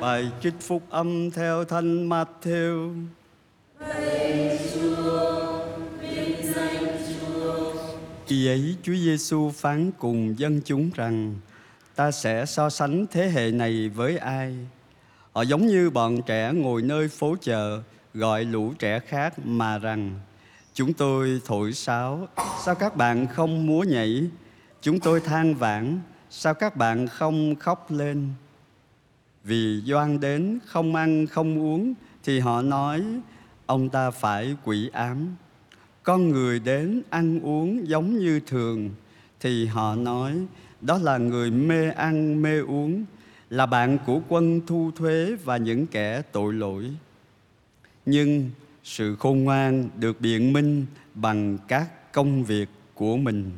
Bài trích phúc âm theo Thánh Matthew. Khi ấy Chúa Giêsu phán cùng dân chúng rằng, ta sẽ so sánh thế hệ này với ai? Họ giống như bọn trẻ ngồi nơi phố chợ, gọi lũ trẻ khác mà rằng, chúng tôi thổi sáo, sao các bạn không múa nhảy chúng tôi than vãn, sao các bạn không khóc lên vì doan đến không ăn, không uống, thì họ nói, ông ta phải quỷ ám. Con người đến ăn uống giống như thường, thì họ nói, đó là người mê ăn, mê uống, là bạn của quân thu thuế và những kẻ tội lỗi. Nhưng sự khôn ngoan được biện minh bằng các công việc của mình.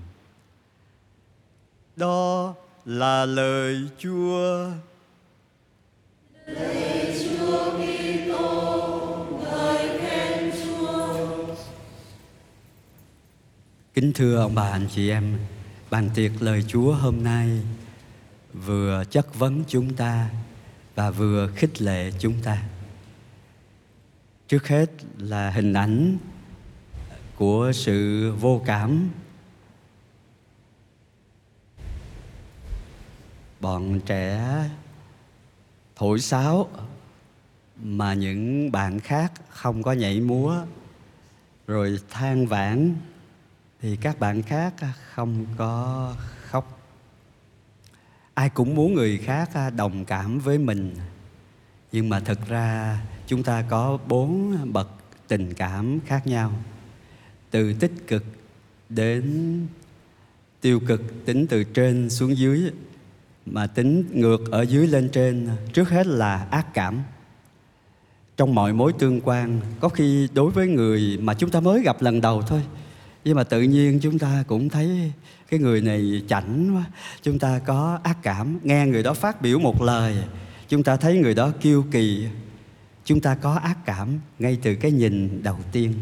Đó là lời chúa. Kính thưa ông bà anh chị em, bàn tiệc lời Chúa hôm nay vừa chất vấn chúng ta và vừa khích lệ chúng ta. Trước hết là hình ảnh của sự vô cảm. Bọn trẻ thổi sáo mà những bạn khác không có nhảy múa, rồi than vãn thì các bạn khác à, không có khóc. Ai cũng muốn người khác à, đồng cảm với mình. Nhưng mà thực ra chúng ta có bốn bậc tình cảm khác nhau. Từ tích cực đến tiêu cực, tính từ trên xuống dưới mà tính ngược ở dưới lên trên, trước hết là ác cảm. Trong mọi mối tương quan, có khi đối với người mà chúng ta mới gặp lần đầu thôi. Nhưng mà tự nhiên chúng ta cũng thấy cái người này chảnh quá. Chúng ta có ác cảm, nghe người đó phát biểu một lời, chúng ta thấy người đó kiêu kỳ. Chúng ta có ác cảm ngay từ cái nhìn đầu tiên.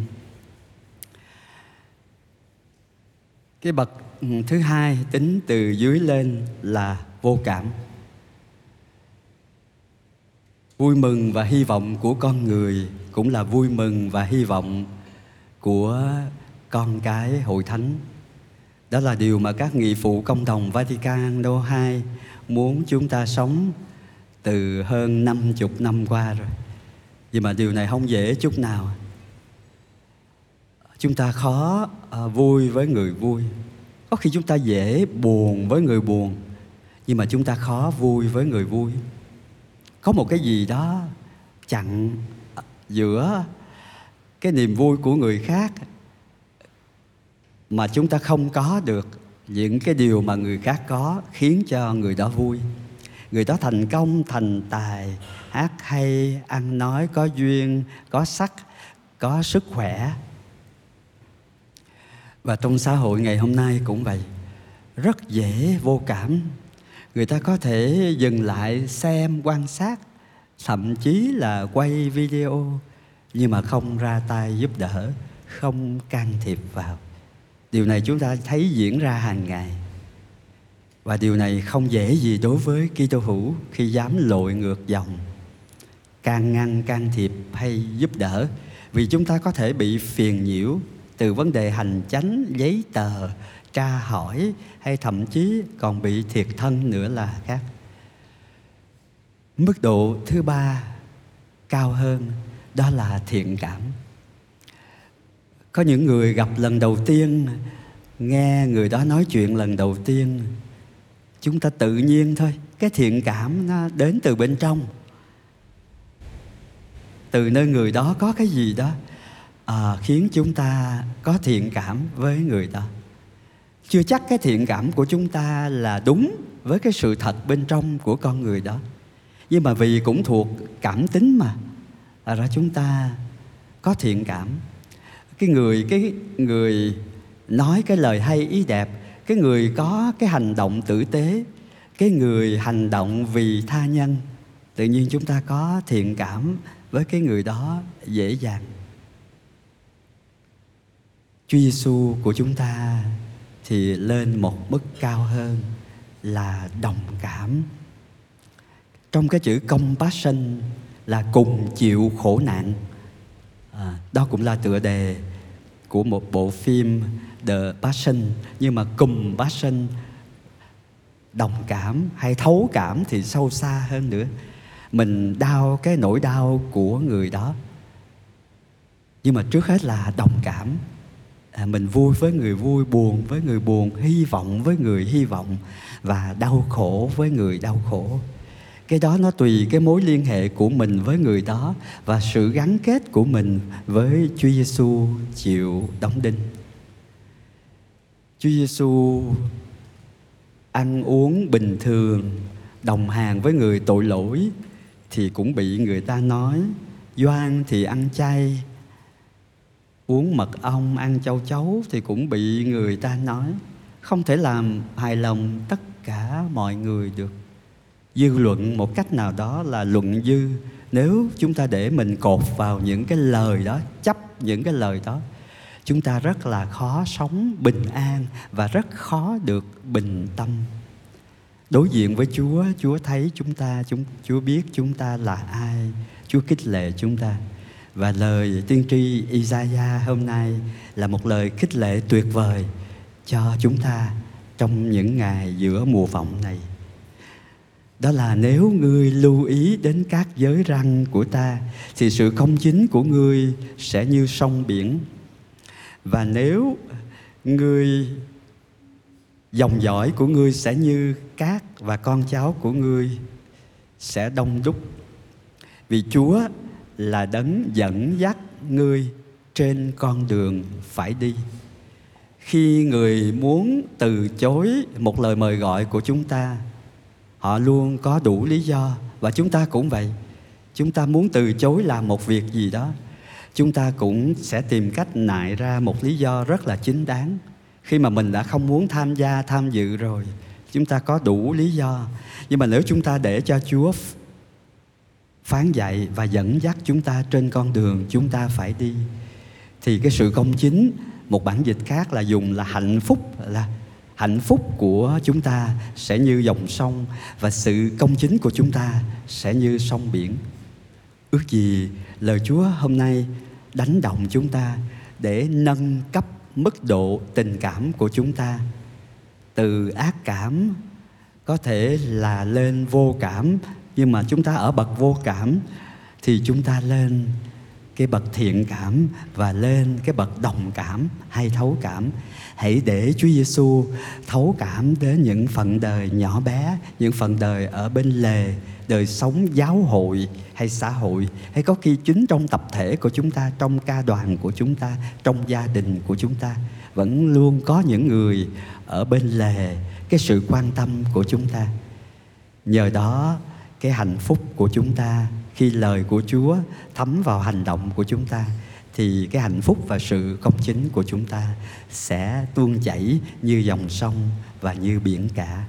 Cái bậc ừ, thứ hai tính từ dưới lên là vô cảm vui mừng và hy vọng của con người cũng là vui mừng và hy vọng của con cái hội thánh đó là điều mà các nghị phụ công đồng Vatican đô II muốn chúng ta sống từ hơn năm chục năm qua rồi. Nhưng mà điều này không dễ chút nào. Chúng ta khó à, vui với người vui. Có khi chúng ta dễ buồn với người buồn. Nhưng mà chúng ta khó vui với người vui. Có một cái gì đó chặn giữa cái niềm vui của người khác mà chúng ta không có được. Những cái điều mà người khác có khiến cho người đó vui. Người đó thành công, thành tài, hát hay, ăn nói, có duyên, có sắc, có sức khỏe. Và trong xã hội ngày hôm nay cũng vậy, rất dễ vô cảm người ta có thể dừng lại xem, quan sát, thậm chí là quay video, nhưng mà không ra tay giúp đỡ, không can thiệp vào. Điều này chúng ta thấy diễn ra hàng ngày. Và điều này không dễ gì đối với Kitô hữu khi dám lội ngược dòng, can ngăn, can thiệp hay giúp đỡ. Vì chúng ta có thể bị phiền nhiễu từ vấn đề hành chánh, giấy tờ tra hỏi hay thậm chí còn bị thiệt thân nữa là khác. Mức độ thứ ba cao hơn đó là thiện cảm. Có những người gặp lần đầu tiên nghe người đó nói chuyện lần đầu tiên chúng ta tự nhiên thôi cái thiện cảm nó đến từ bên trong. Từ nơi người đó có cái gì đó à, khiến chúng ta có thiện cảm với người đó chưa chắc cái thiện cảm của chúng ta là đúng với cái sự thật bên trong của con người đó. Nhưng mà vì cũng thuộc cảm tính mà ra chúng ta có thiện cảm. Cái người cái người nói cái lời hay, ý đẹp, cái người có cái hành động tử tế, cái người hành động vì tha nhân, tự nhiên chúng ta có thiện cảm với cái người đó dễ dàng. Chúa Giêsu của chúng ta thì lên một mức cao hơn là đồng cảm. Trong cái chữ compassion là cùng chịu khổ nạn. À, đó cũng là tựa đề của một bộ phim The Passion. Nhưng mà cùng passion đồng cảm hay thấu cảm thì sâu xa hơn nữa. Mình đau cái nỗi đau của người đó. Nhưng mà trước hết là đồng cảm à, mình vui với người vui buồn với người buồn hy vọng với người hy vọng và đau khổ với người đau khổ cái đó nó tùy cái mối liên hệ của mình với người đó và sự gắn kết của mình với Chúa Giêsu chịu đóng đinh. Chúa Giêsu ăn uống bình thường, đồng hàng với người tội lỗi thì cũng bị người ta nói Doan thì ăn chay, uống mật ong, ăn châu chấu thì cũng bị người ta nói không thể làm hài lòng tất cả mọi người được. Dư luận một cách nào đó là luận dư. Nếu chúng ta để mình cột vào những cái lời đó chấp những cái lời đó chúng ta rất là khó sống bình an và rất khó được bình tâm. Đối diện với chúa chúa thấy chúng ta chúng chúa biết chúng ta là ai chúa khích lệ chúng ta và lời tiên tri Isaiah hôm nay là một lời khích lệ tuyệt vời cho chúng ta trong những ngày giữa mùa vọng này. Đó là nếu ngươi lưu ý đến các giới răng của ta, thì sự công chính của ngươi sẽ như sông biển. Và nếu ngươi, dòng dõi của ngươi sẽ như cát và con cháu của ngươi sẽ đông đúc. Vì chúa là đấng dẫn dắt ngươi trên con đường phải đi. Khi người muốn từ chối một lời mời gọi của chúng ta, họ luôn có đủ lý do và chúng ta cũng vậy. Chúng ta muốn từ chối làm một việc gì đó, chúng ta cũng sẽ tìm cách nại ra một lý do rất là chính đáng. Khi mà mình đã không muốn tham gia, tham dự rồi, chúng ta có đủ lý do. Nhưng mà nếu chúng ta để cho chúa phán dạy và dẫn dắt chúng ta trên con đường chúng ta phải đi. Thì cái sự công chính, một bản dịch khác là dùng là hạnh phúc, là hạnh phúc của chúng ta sẽ như dòng sông và sự công chính của chúng ta sẽ như sông biển. Ước gì lời chúa hôm nay đánh động chúng ta để nâng cấp mức độ tình cảm của chúng ta. Từ ác cảm có thể là lên vô cảm nhưng mà chúng ta ở bậc vô cảm thì chúng ta lên cái bậc thiện cảm và lên cái bậc đồng cảm hay thấu cảm. Hãy để Chúa Giêsu thấu cảm đến những phận đời nhỏ bé, những phận đời ở bên lề, đời sống giáo hội hay xã hội, hay có khi chính trong tập thể của chúng ta, trong ca đoàn của chúng ta, trong gia đình của chúng ta, vẫn luôn có những người ở bên lề cái sự quan tâm của chúng ta. Nhờ đó cái hạnh phúc của chúng ta, khi lời của Chúa thấm vào hành động của chúng ta, thì cái hạnh phúc và sự công chính của chúng ta sẽ tuôn chảy như dòng sông và như biển cả.